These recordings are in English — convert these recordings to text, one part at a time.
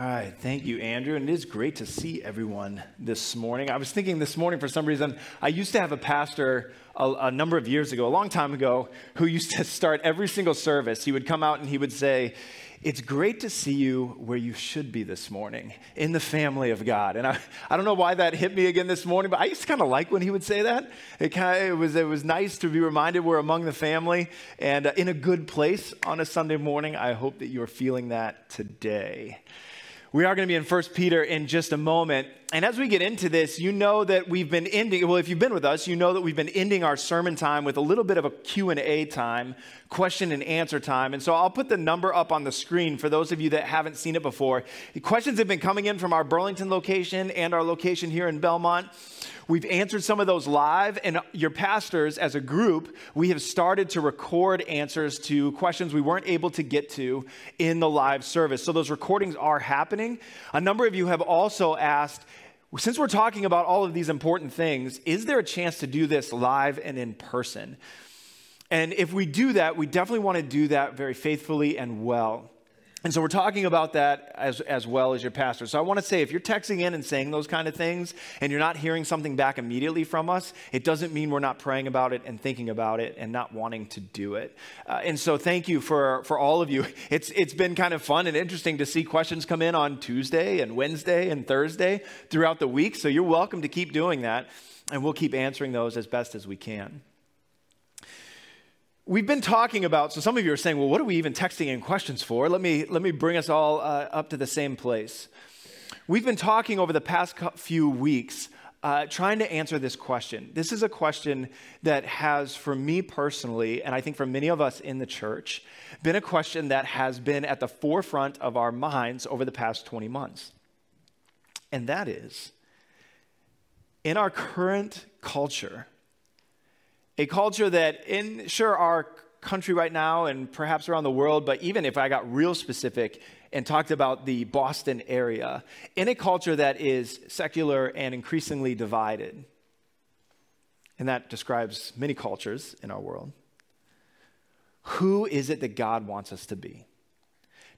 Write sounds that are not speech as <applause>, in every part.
All right, thank you, Andrew. And it is great to see everyone this morning. I was thinking this morning for some reason, I used to have a pastor a, a, number of years ago, a long time ago, who used to start every single service. He would come out and he would say, It's great to see you where you should be this morning, in the family of God. And I, I don't know why that hit me again this morning, but I used to kind of like when he would say that. It, kind of, it, was, it was nice to be reminded we're among the family and uh, in a good place on a Sunday morning. I hope that you're feeling that today. We are going to be in 1 Peter in just a moment. And as we get into this, you know that we've been ending, well, if you've been with us, you know that we've been ending our sermon time with a little bit of a Q&A time, question and answer time. And so I'll put the number up on the screen for those of you that haven't seen it before. Questions have been coming in from our Burlington location and our location here in Belmont. We've answered some of those live, and your pastors, as a group, we have started to record answers to questions we weren't able to get to in the live service. So those recordings are happening. A number of you have also asked, since we're talking about all of these important things, is there a chance to do this live and in person? And if we do that, we definitely want to do that very faithfully and well. And so we're talking about that as, as well as your pastor. So I want to say if you're texting in and saying those kind of things and you're not hearing something back immediately from us, it doesn't mean we're not praying about it and thinking about it and not wanting to do it. Uh, and so thank you for, for all of you. <laughs> It's, it's been kind of fun and interesting to see questions come in on Tuesday and Wednesday and Thursday throughout the week. So you're welcome to keep doing that, and we'll keep answering those as best as we can. We've been talking about, so some of you are saying, well, what are we even texting in questions for? Let me, let me bring us all uh, up to the same place. We've been talking over the past few weeks uh, trying to answer this question. This is a question that has, for me personally, and I think for many of us in the church, been a question that has been at the forefront of our minds over the past 20 months. And that is in our current culture, a culture that, in sure, our country right now and perhaps around the world, but even if I got real specific and talked about the Boston area, in a culture that is secular and increasingly divided, and that describes many cultures in our world, who is it that God wants us to be?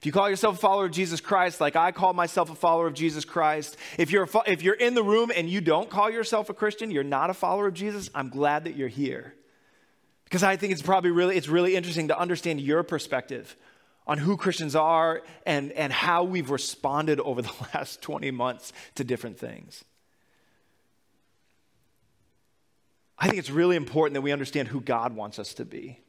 If you call yourself a follower of Jesus Christ, like I call myself a follower of Jesus Christ, if you're, a, if you're in the room and you don't call yourself a Christian, you're not a follower of Jesus, I'm glad that you're here. Because I think it's probably really, it's really interesting to understand your perspective on who Christians are and, and how we've responded over the <laughs> last 20 months to different things. I think it's really important that we understand who God wants us to be.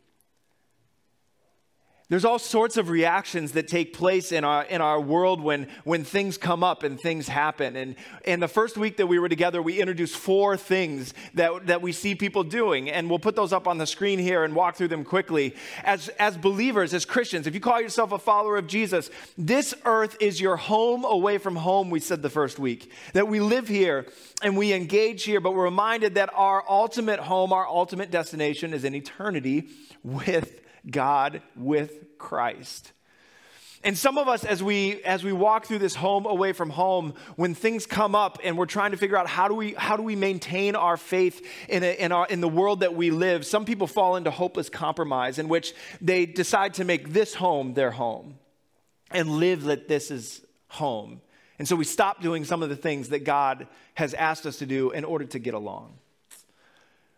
There's all sorts of reactions that take place in our, in our world when, when things come up and things happen. And, and the first week that we were together, we introduced four things that, that we see people doing. And we'll put those up on the screen here and walk through them quickly. As, as believers, as Christians, if you call yourself a follower of Jesus, this earth is your home away from home, we said the first week. That we live here and we engage here, but we're reminded that our ultimate home, our ultimate destination is in eternity with God with Christ. And some of us, as we as we walk through this home away from home, when things come up and we're trying to figure out how do we how do we maintain our faith in a, in, our, in the world that we live, some people fall into hopeless compromise in which they decide to make this home their home and live that this is home. And so we stop doing some of the things that God has asked us to do in order to get along.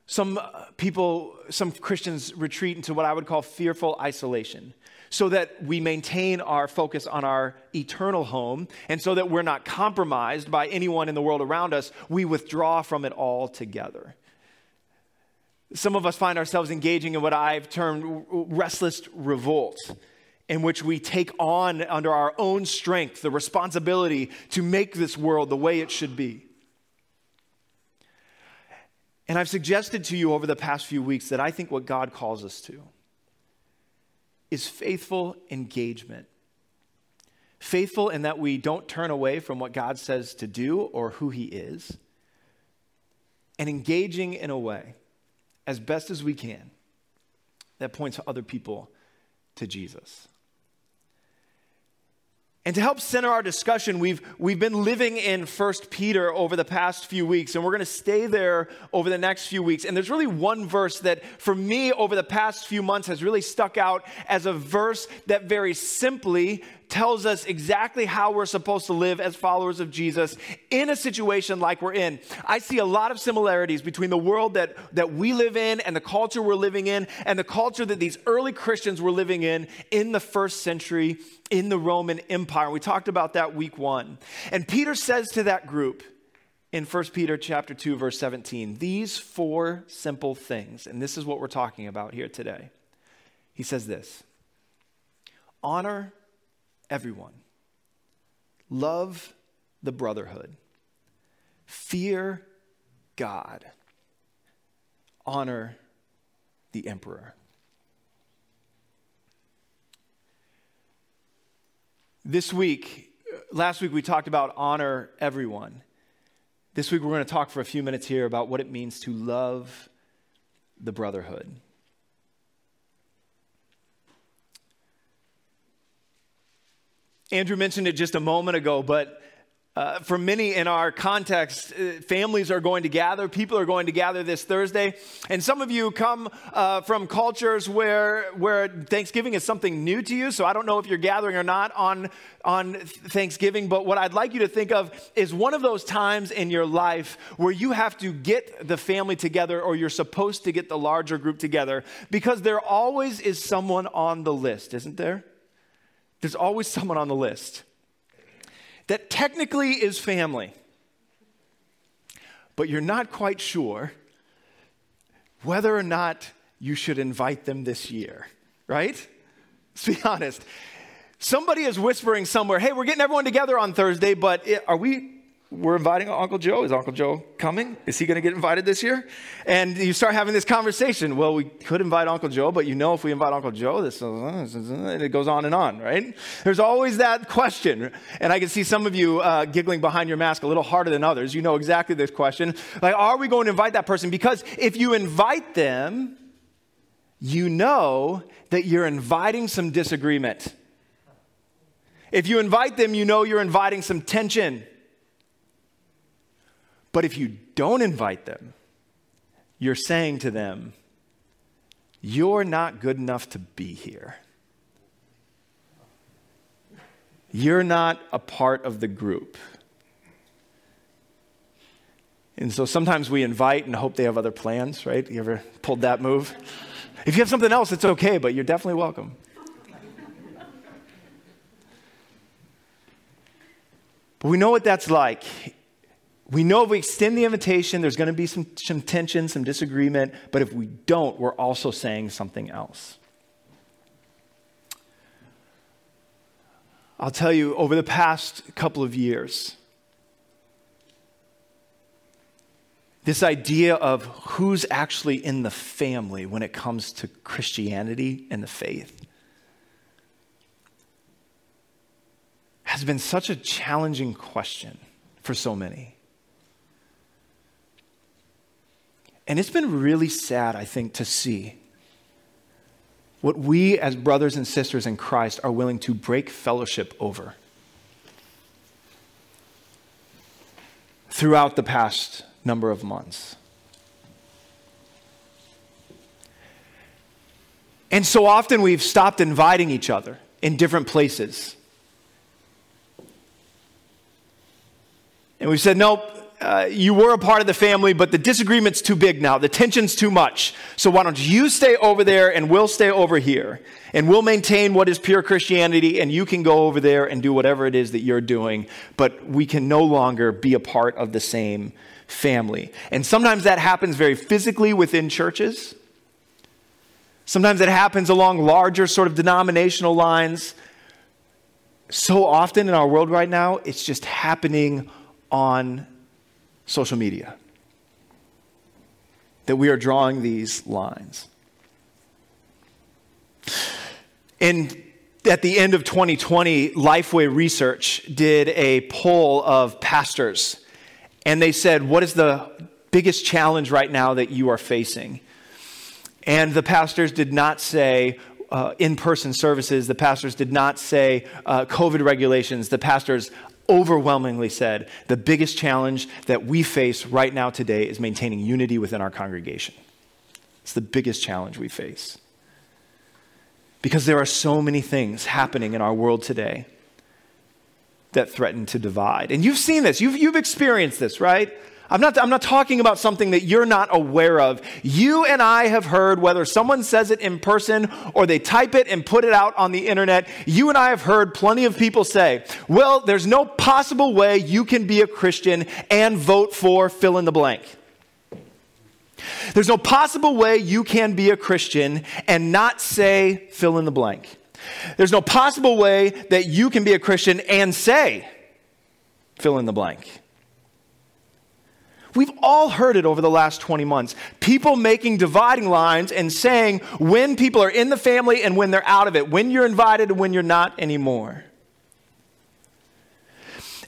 Some uh, people, some Christians retreat into what I would call fearful isolation so that we maintain our focus on our eternal home and so that we're not compromised by anyone in the world around us, we withdraw from it altogether. Some of us find ourselves engaging in what I've termed restless revolt, in which we take on, under our own strength, the responsibility to make this world the way it should be. And I've suggested to you over the past few weeks that I think what God calls us to is faithful engagement. Faithful in that we don't turn away from what God says to do or who He is, and engaging in a way as best as we can that points other people to Jesus. And to help center our discussion, we've, we've been living in 1 Peter over the past few weeks, and we're going to stay there over the next few weeks. And there's really one verse that, for me, over the past few months has really stuck out as a verse that very simply tells us exactly how we're supposed to live as followers of Jesus in a situation like we're in. I see a lot of similarities between the world that, that we live in and the culture we're living in and the culture that these early Christians were living in in the first century in the Roman Empire. We talked about that week one. And Peter says to that group, in 1 Peter chapter 2 verse 17 these four simple things and this is what we're talking about here today. He says this honor everyone, love the brotherhood, fear God, honor the emperor. This week, last week we talked about honor everyone. This week we're going to talk for a few minutes here about what it means to love the brotherhood. Andrew mentioned it just a moment ago, but uh, for many in our context, uh, families are going to gather, people are going to gather this Thursday. And some of you come uh, from cultures where, where Thanksgiving is something new to you. So I don't know if you're gathering or not on, on Thanksgiving, but what I'd like you to think of is one of those times in your life where you have to get the family together or you're supposed to get the larger group together because there always is someone on the list, isn't there? There's always someone on the list that technically is family, but you're not quite sure whether or not you should invite them this year, right? Let's be honest. Somebody is whispering somewhere, hey, we're getting everyone together on Thursday, but it, are we we're inviting Uncle Joe. Is Uncle Joe coming? Is he going to get invited this year? And you start having this conversation. Well, we could invite Uncle Joe, but you know if we invite Uncle Joe, this and it goes on and on, right? There's always that question. And I can see some of you uh, giggling behind your mask a little harder than others. You know exactly this question. Like, are we going to invite that person? Because if you invite them, you know that you're inviting some disagreement. If you invite them, you know you're inviting some tension. But if you don't invite them, you're saying to them, You're not good enough to be here. You're not a part of the group. And so sometimes we invite and hope they have other plans, right? You ever pulled that move? If you have something else, it's okay, but you're definitely welcome. But we know what that's like we know if we extend the invitation, there's going to be some, some tension, some disagreement, but if we don't, we're also saying something else. I'll tell you, over the past couple of years, this idea of who's actually in the family when it comes to Christianity and the faith has been such a challenging question for so many. And it's been really sad, I think, to see what we as brothers and sisters in Christ are willing to break fellowship over. Throughout the past number of months. And so often we've stopped inviting each other in different places. And we've said, nope, uh, you were a part of the family, but the disagreement's too big now. The tension's too much. So why don't you stay over there and we'll stay over here? And we'll maintain what is pure Christianity, and you can go over there and do whatever it is that you're doing, but we can no longer be a part of the same family. And sometimes that happens very physically within churches. Sometimes it happens along larger sort of denominational lines. So often in our world right now, it's just happening on social media. That we are drawing these lines. And at the end of 2020, Lifeway Research did a poll of pastors, and they said, What is the biggest challenge right now that you are facing? And the pastors did not say, uh, in person services. The pastors did not say uh, COVID regulations. The pastors overwhelmingly said the biggest challenge that we face right now today is maintaining unity within our congregation. It's the biggest challenge we face. Because there are so many things happening in our world today that threaten to divide. And you've seen this, you've, you've experienced this, right? I'm not, I'm not talking about something that you're not aware of. You and I have heard, whether someone says it in person or they type it and put it out on the internet, you and I have heard plenty of people say, well, there's no possible way you can be a Christian and vote for fill in the blank. There's no possible way you can be a Christian and not say fill in the blank. There's no possible way that you can be a Christian and say fill in the blank. We've all heard it over the last 20 months. People making dividing lines and saying when people are in the family and when they're out of it, when you're invited and when you're not anymore.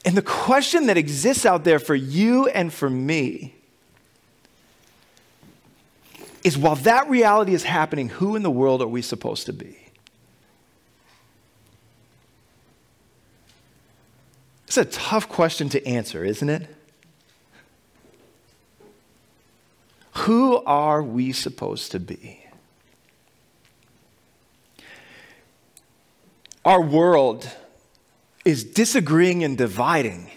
And the question that exists out there for you and for me is while that reality is happening, who in the world are we supposed to be? It's a tough question to answer, isn't it? Who are we supposed to be? Our world is disagreeing and dividing.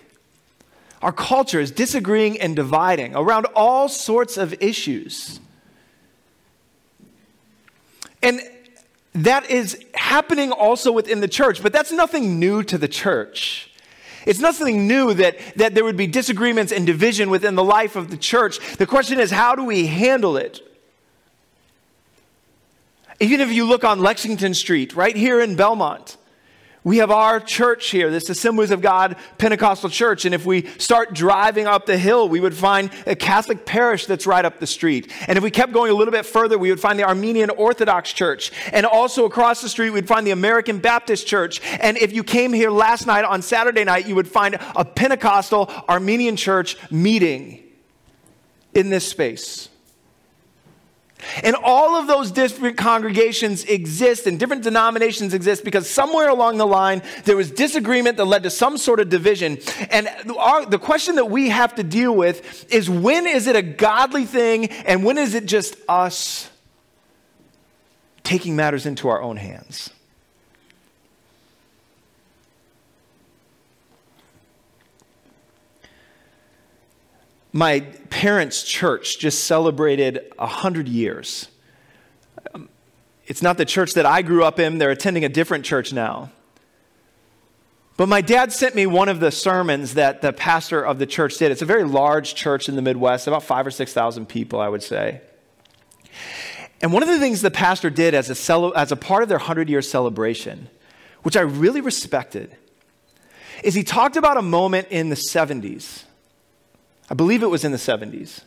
Our culture is disagreeing and dividing around all sorts of issues. And that is happening also within the church, but that's nothing new to the church. It's nothing new that, that there would be disagreements and division within the life of the church. The question is, how do we handle it? Even if you look on Lexington Street, right here in Belmont, we have our church here, this Assemblies of God Pentecostal Church. And if we start driving up the hill, we would find a Catholic parish that's right up the street. And if we kept going a little bit further, we would find the Armenian Orthodox Church. And also across the street, we'd find the American Baptist Church. And if you came here last night on Saturday night, you would find a Pentecostal Armenian church meeting in this space. And all of those different congregations exist and different denominations exist because somewhere along the line there was disagreement that led to some sort of division. And our, the question that we have to deal with is when is it a godly thing and when is it just us taking matters into our own hands? My parents' church just celebrated 100 years. It's not the church that I grew up in, they're attending a different church now. But my dad sent me one of the sermons that the pastor of the church did. It's a very large church in the Midwest, about five or 6,000 people, I would say. And one of the things the pastor did as a, cel- as a part of their 100 year celebration, which I really respected, is he talked about a moment in the 70s I believe it was in the 70s,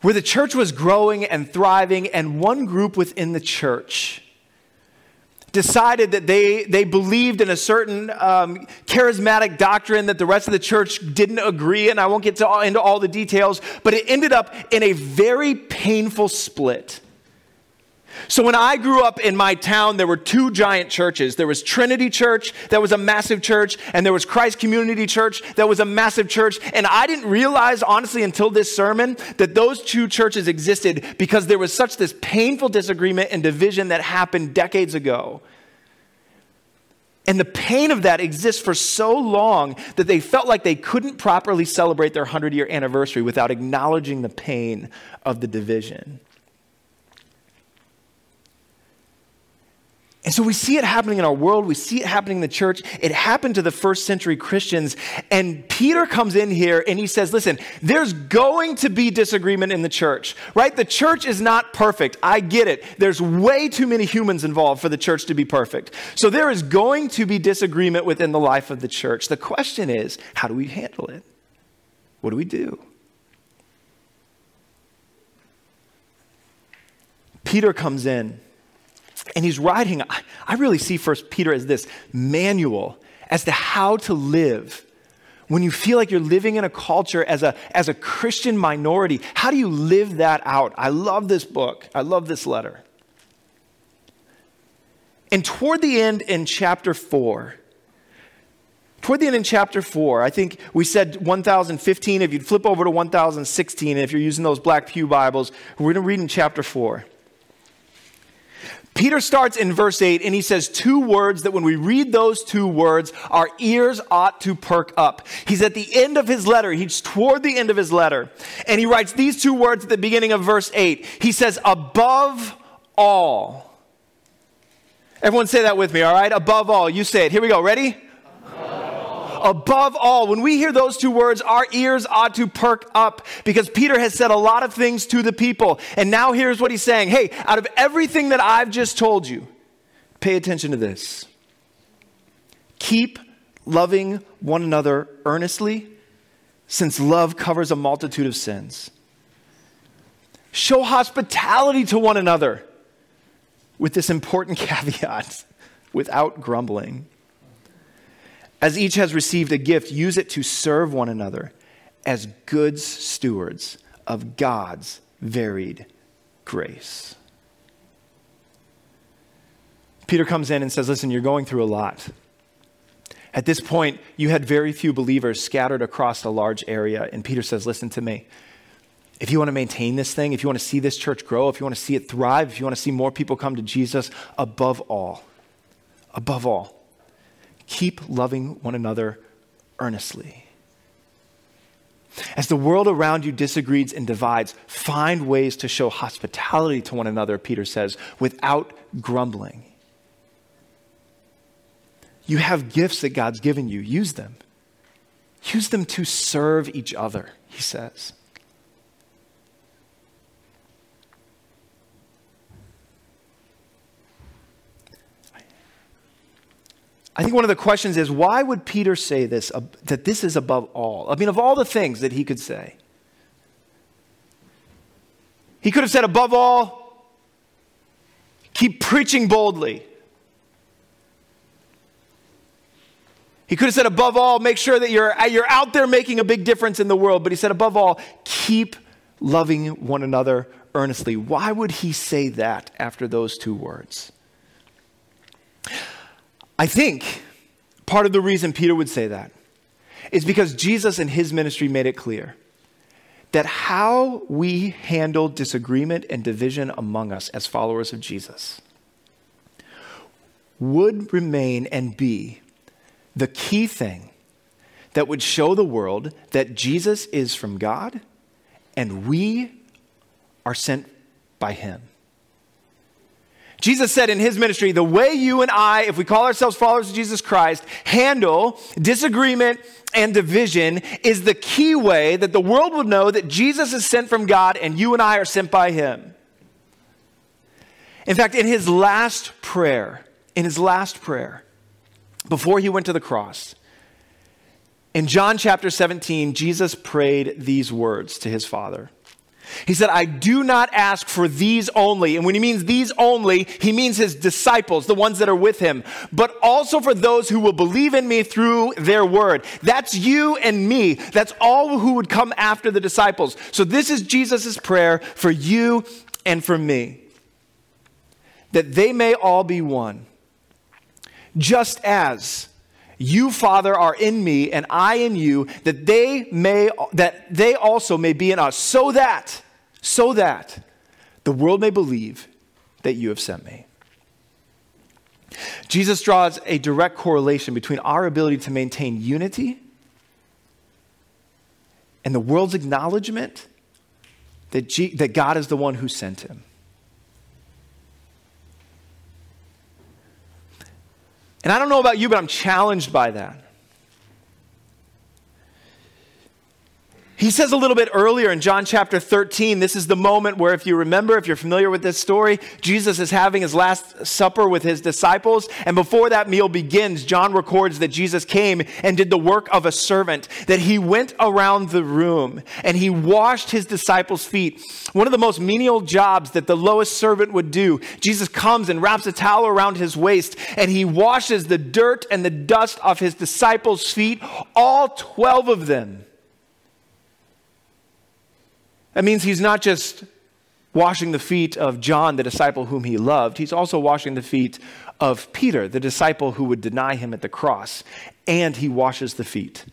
where the church was growing and thriving, and one group within the church decided that they, they believed in a certain um, charismatic doctrine that the rest of the church didn't agree, and I won't get to, into all the details, but it ended up in a very painful split. So when I grew up in my town, there were two giant churches. There was Trinity Church, that was a massive church, and there was Christ Community Church, that was a massive church. And I didn't realize, honestly, until this sermon, that those two churches existed because there was such this painful disagreement and division that happened decades ago. And the pain of that exists for so long that they felt like they couldn't properly celebrate their 100 year anniversary without acknowledging the pain of the division. And so we see it happening in our world. We see it happening in the church. It happened to the first century Christians. And Peter comes in here and he says, Listen, there's going to be disagreement in the church, right? The church is not perfect. I get it. There's way too many humans involved for the church to be perfect. So there is going to be disagreement within the life of the church. The question is, how do we handle it? What do we do? Peter comes in and he's writing, I really see First Peter as this manual as to how to live when you feel like you're living in a culture as a, as a Christian minority. How do you live that out? I love this book. I love this letter. And toward the end in chapter 4, toward the end in chapter 4, I think we said 1015. If you'd flip over to 1016, if you're using those Black Pew Bibles, we're going to read in chapter 4. Peter starts in verse 8 and he says two words that when we read those two words, our ears ought to perk up. He's at the end of his letter, he's toward the end of his letter, and he writes these two words at the beginning of verse 8. He says, Above all. Everyone say that with me, all right? Above all. You say it. Here we go. Ready? Above all. When we hear those two words, our ears ought to perk up because Peter has said a lot of things to the people. And now here's what he's saying Hey, out of everything that I've just told you, pay attention to this. Keep loving one another earnestly, since love covers a multitude of sins. Show hospitality to one another with this important <laughs> caveat without grumbling. As each has received a gift, use it to serve one another as good stewards of God's varied grace. Peter comes in and says, Listen, you're going through a lot. At this point, you had very few believers scattered across a large area. And Peter says, Listen to me. If you want to maintain this thing, if you want to see this church grow, if you want to see it thrive, if you want to see more people come to Jesus, above all, above all, keep loving one another earnestly. As the world around you disagrees and divides, find ways to show hospitality to one another, Peter says, without grumbling. You have gifts that God's given you, use them. Use them to serve each other, he says. I think one of the questions is why would Peter say this, that this is above all? I mean, of all the things that he could say, he could have said, above all, keep preaching boldly. He could have said, above all, make sure that you're, you're out there making a big difference in the world. But he said, above all, keep loving one another earnestly. Why would he say that after those two words? I think part of the reason Peter would say that is because Jesus in his ministry made it clear that how we handle disagreement and division among us as followers of Jesus would remain and be the key thing that would show the world that Jesus is from God and we are sent by him. Jesus said in his ministry, the way you and I, if we call ourselves followers of Jesus Christ, handle disagreement and division is the key way that the world would know that Jesus is sent from God and you and I are sent by him. In fact, in his last prayer, in his last prayer, before he went to the cross, in John chapter 17, Jesus prayed these words to his Father. He said, I do not ask for these only. And when he means these only, he means his disciples, the ones that are with him, but also for those who will believe in me through their word. That's you and me. That's all who would come after the disciples. So this is Jesus' prayer for you and for me. That they may all be one. Just as you father are in me and i in you that they may that they also may be in us so that so that the world may believe that you have sent me. Jesus draws a direct correlation between our ability to maintain unity and the world's acknowledgement that, G- that god is the one who sent him And I don't know about you, but I'm challenged by that. He says a little bit earlier in John chapter 13, this is the moment where, if you remember, if you're familiar with this story, Jesus is having his last supper with his disciples. And before that meal begins, John records that Jesus came and did the work of a servant, that he went around the room and he washed his disciples' feet. One of the most menial jobs that the lowest servant would do. Jesus comes and wraps a towel around his waist and he washes the dirt and the dust off his disciples' feet, all 12 of them. That means he's not just washing the feet of John, the disciple whom he loved, he's also washing the feet of Peter, the disciple who would deny him at the cross. And he washes the feet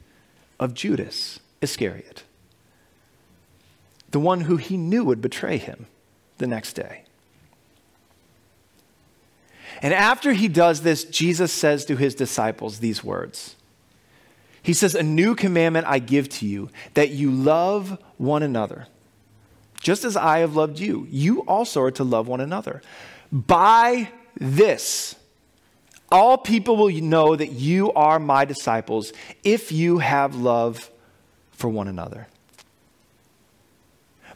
of Judas Iscariot, the one who he knew would betray him the next day. And after he does this, Jesus says to his disciples these words He says, A new commandment I give to you, that you love one another. Just as I have loved you, you also are to love one another. By this, all people will know that you are my disciples if you have love for one another.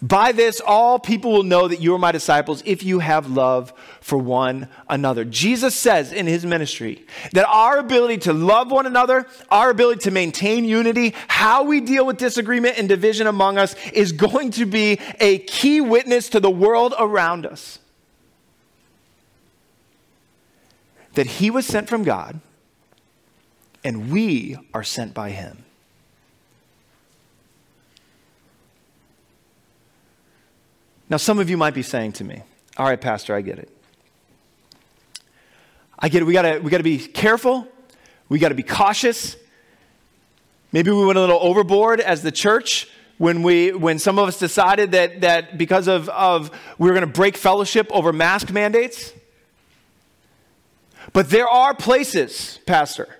By this, all people will know that you are my disciples if you have love for one another. Jesus says in his ministry that our ability to love one another, our ability to maintain unity, how we deal with disagreement and division among us is going to be a key witness to the world around us. That he was sent from God and we are sent by him. Now, some of you might be saying to me, All right, Pastor, I get it. I get it. We gotta, we gotta be careful. We gotta be cautious. Maybe we went a little overboard as the church when, we, when some of us decided that, that because of, of we were going to break fellowship over mask mandates. But there are places, Pastor,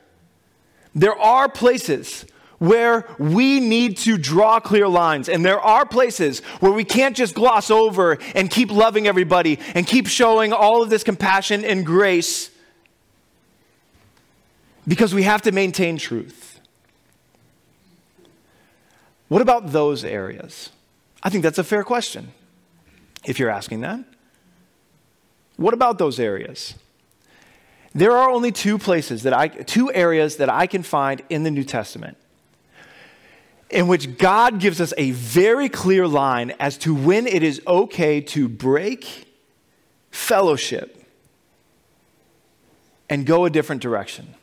there are places where we need to draw clear lines. And there are places where we can't just gloss over and keep loving everybody and keep showing all of this compassion and grace because we have to maintain truth. What about those areas? I think that's a fair question if you're asking that. What about those areas? There are only two places that I, two areas that I can find in the New Testament in which God gives us a very clear line as to when it is okay to break fellowship and go a different direction.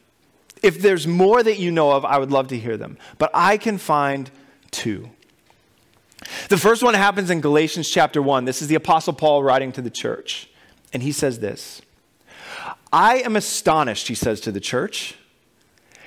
If there's more that you know of, I would love to hear them. But I can find two. The first one happens in Galatians chapter 1. This is the Apostle Paul writing to the church. And he says this I am astonished, he says to the church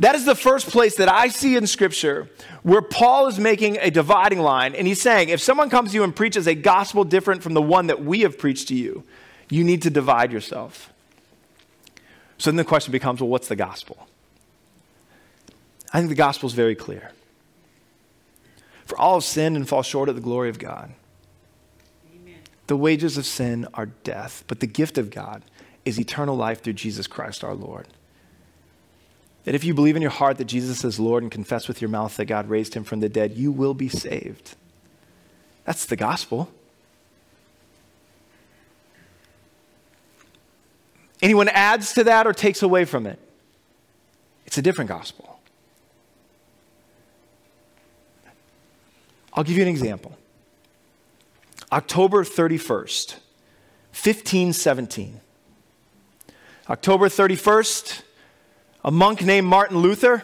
That is the first place that I see in Scripture where Paul is making a dividing line. And he's saying, if someone comes to you and preaches a gospel different from the one that we have preached to you, you need to divide yourself. So then the question becomes well, what's the gospel? I think the gospel is very clear. For all have sinned and fall short of the glory of God. Amen. The wages of sin are death, but the gift of God is eternal life through Jesus Christ our Lord. That if you believe in your heart that Jesus is Lord and confess with your mouth that God raised him from the dead, you will be saved. That's the gospel. Anyone adds to that or takes away from it, it's a different gospel. I'll give you an example. October 31st, 1517. October 31st, a monk named Martin Luther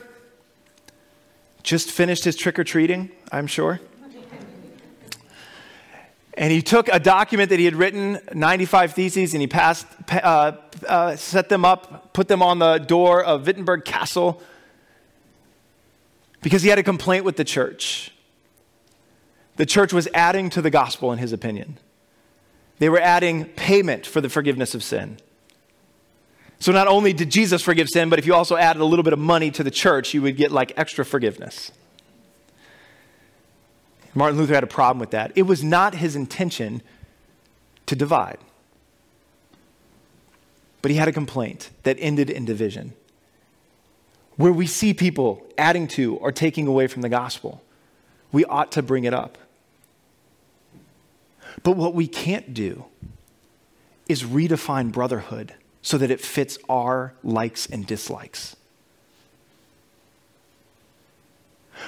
just finished his trick or treating, I'm sure. And he took a document that he had written, 95 theses, and he passed, uh, uh, set them up, put them on the door of Wittenberg Castle because he had a complaint with the church. The church was adding to the gospel, in his opinion. They were adding payment for the forgiveness of sin. So not only did Jesus forgive sin, but if you also added a little bit of money to the church, you would get like extra forgiveness. Martin Luther had a problem with that. It was not his intention to divide. But he had a complaint that ended in division. Where we see people adding to or taking away from the gospel, we ought to bring it up. But what we can't do is redefine brotherhood so that it fits our likes and dislikes.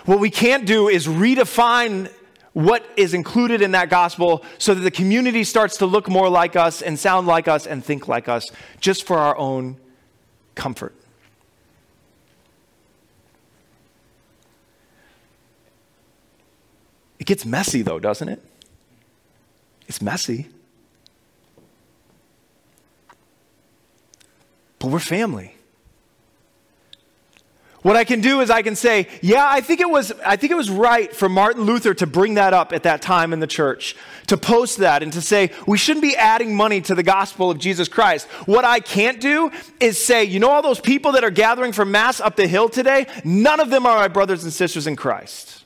What we can't do is redefine what is included in that gospel so that the community starts to look more like us and sound like us and think like us just for our own comfort. It gets messy, though, doesn't it? It's messy. But we're family. What I can do is I can say, yeah, I think it was I think it was right for Martin Luther to bring that up at that time in the church, to post that and to say we shouldn't be adding money to the gospel of Jesus Christ. What I can't do is say, you know all those people that are gathering for mass up the hill today, none of them are my brothers and sisters in Christ.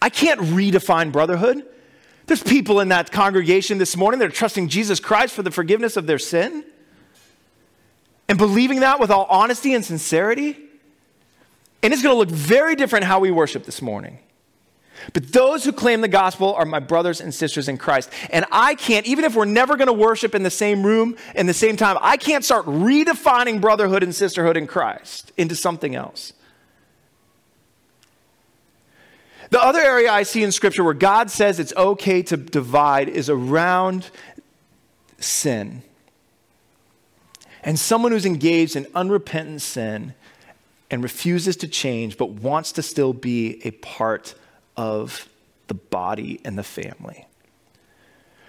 I can't redefine brotherhood. There's people in that congregation this morning that are trusting Jesus Christ for the forgiveness of their sin and believing that with all honesty and sincerity. And it's going to look very different how we worship this morning. But those who claim the gospel are my brothers and sisters in Christ. And I can't, even if we're never going to worship in the same room in the same time, I can't start redefining brotherhood and sisterhood in Christ into something else. The other area I see in Scripture where God says it's okay to divide is around sin and someone who's engaged in unrepentant sin and refuses to change but wants to still be a part of the body and the family.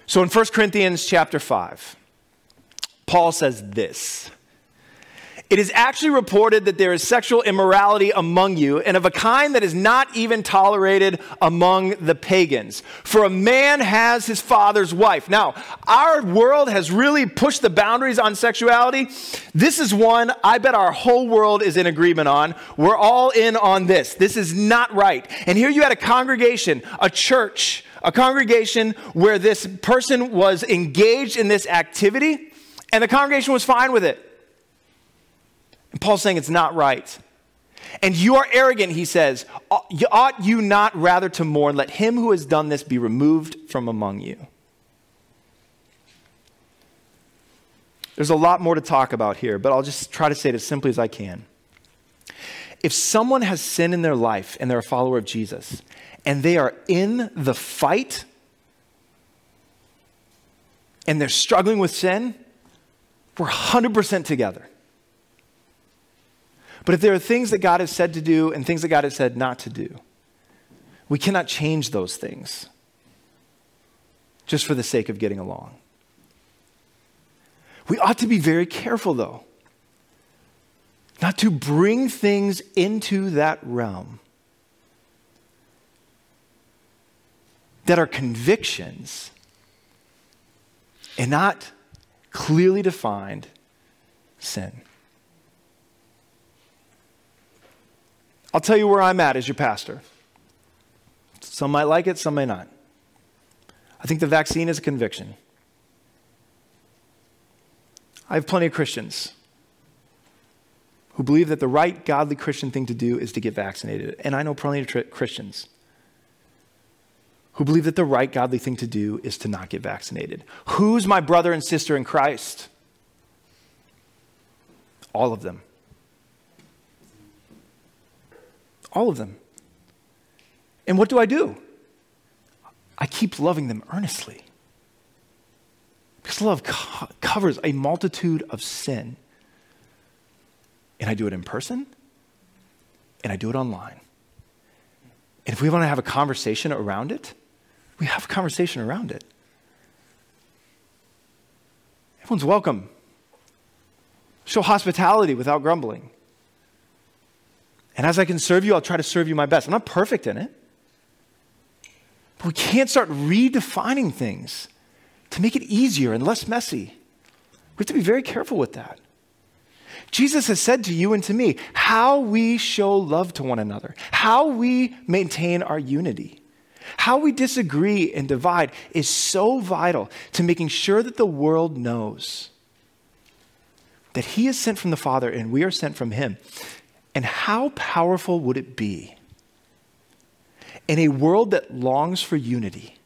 So in 1 Corinthians chapter 5, Paul says this it is actually reported that there is sexual immorality among you, and of a kind that is not even tolerated among the pagans. For a man has his father's wife. Now, our world has really pushed the boundaries on sexuality. This is one I bet our whole world is in agreement on. We're all in on this. This is not right. And here you had a congregation, a church, a congregation where this person was engaged in this activity, and the congregation was fine with it. And Paul's saying it's not right. And you are arrogant, he says. Ought you not rather to mourn? Let him who has done this be removed from among you. There's a lot more to talk about here, but I'll just try to say it as simply as I can. If someone has sin in their life and they're a follower of Jesus, and they are in the fight and they're struggling with sin, we're 100% together. But if there are things that God has said to do and things that God has said not to do, we cannot change those things just for the sake of getting along. We ought to be very careful, though, not to bring things into that realm that are convictions and not clearly defined sin. I'll tell you where I'm at as your pastor. Some might like it, some may not. I think the vaccine is a conviction. I have plenty of Christians who believe that the right godly Christian thing to do is to get vaccinated. And I know plenty of tr- Christians who believe that the right godly thing to do is to not get vaccinated. Who's my brother and sister in Christ? All of them. All of them. And what do I do? I keep loving them earnestly. Because love co- covers a multitude of sin. And I do it in person, and I do it online. And if we want to have a conversation around it, we have a conversation around it. Everyone's welcome. Show hospitality without grumbling. And as I can serve you, I'll try to serve you my best. I'm not perfect in it. But we can't start redefining things to make it easier and less messy. We have to be very careful with that. Jesus has said to you and to me how we show love to one another, how we maintain our unity, how we disagree and divide is so vital to making sure that the world knows that He is sent from the Father and we are sent from Him. And how powerful would it be in a world that longs for unity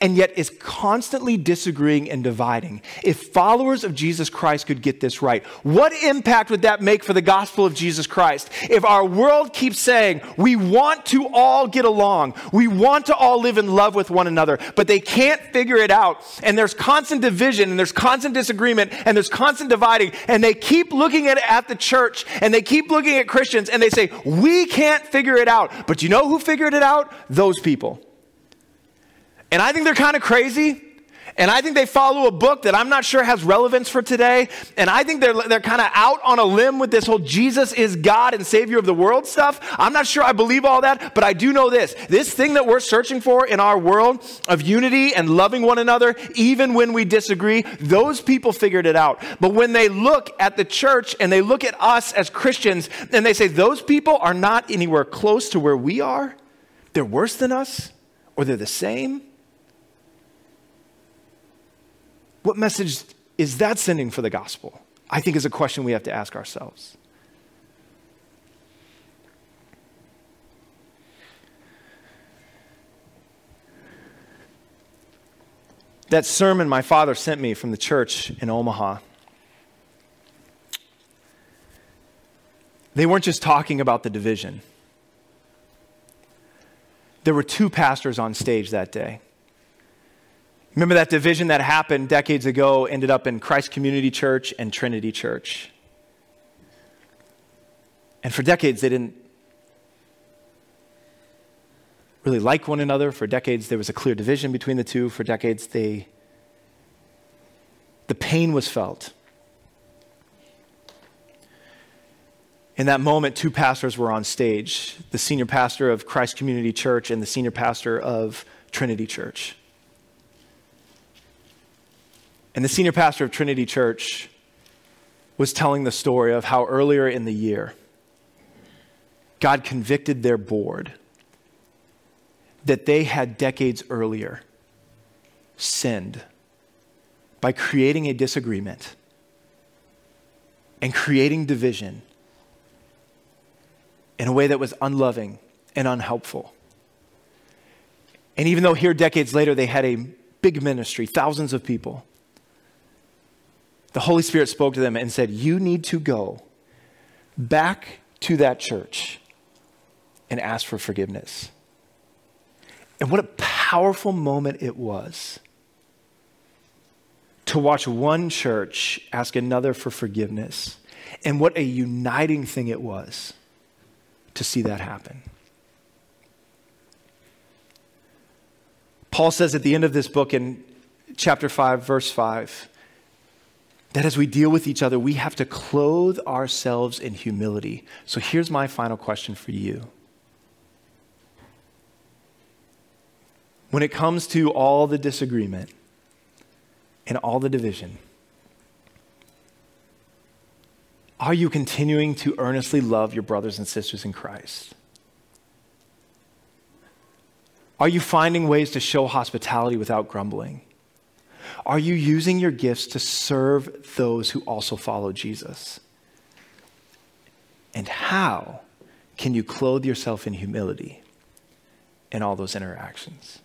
and yet is constantly disagreeing and dividing. If followers of Jesus Christ could get this right, what impact would that make for the gospel of Jesus Christ? If our world keeps saying, we want to all get along, we want to all live in love with one another, but they can't figure it out, and there's constant division, and there's constant disagreement, and there's constant dividing, and they keep looking at, at the church, and they keep looking at Christians, and they say, we can't figure it out. But you know who figured it out? Those people. And I think they're kind of crazy. And I think they follow a book that I'm not sure has relevance for today. And I think they're, they're kind of out on a limb with this whole Jesus is God and Savior of the world stuff. I'm not sure I believe all that, but I do know this. This thing that we're searching for in our world of unity and loving one another, even when we disagree, those people figured it out. But when they look at the church and they look at us as Christians and they say, those people are not anywhere close to where we are, they're worse than us, or they're the same What message is that sending for the gospel? I think is a question we have to ask ourselves. That sermon my father sent me from the church in Omaha. They weren't just talking about the division. There were two pastors on stage that day. Remember that division that happened decades ago ended up in Christ Community Church and Trinity Church. And for decades, they didn't really like one another. For decades, there was a clear division between the two. For decades, they, the pain was felt. In that moment, two pastors were on stage the senior pastor of Christ Community Church and the senior pastor of Trinity Church. And the senior pastor of Trinity Church was telling the story of how earlier in the year, God convicted their board that they had decades earlier sinned by creating a disagreement and creating division in a way that was unloving and unhelpful. And even though here, decades later, they had a big ministry, thousands of people, the Holy Spirit spoke to them and said, You need to go back to that church and ask for forgiveness. And what a powerful moment it was to watch one church ask another for forgiveness. And what a uniting thing it was to see that happen. Paul says at the end of this book in chapter 5, verse 5, that as we deal with each other, we have to clothe ourselves in humility. So here's my final question for you. When it comes to all the disagreement and all the division, are you continuing to earnestly love your brothers and sisters in Christ? Are you finding ways to show hospitality without grumbling? Are you using your gifts to serve those who also follow Jesus? And how can you clothe yourself in humility in all those interactions?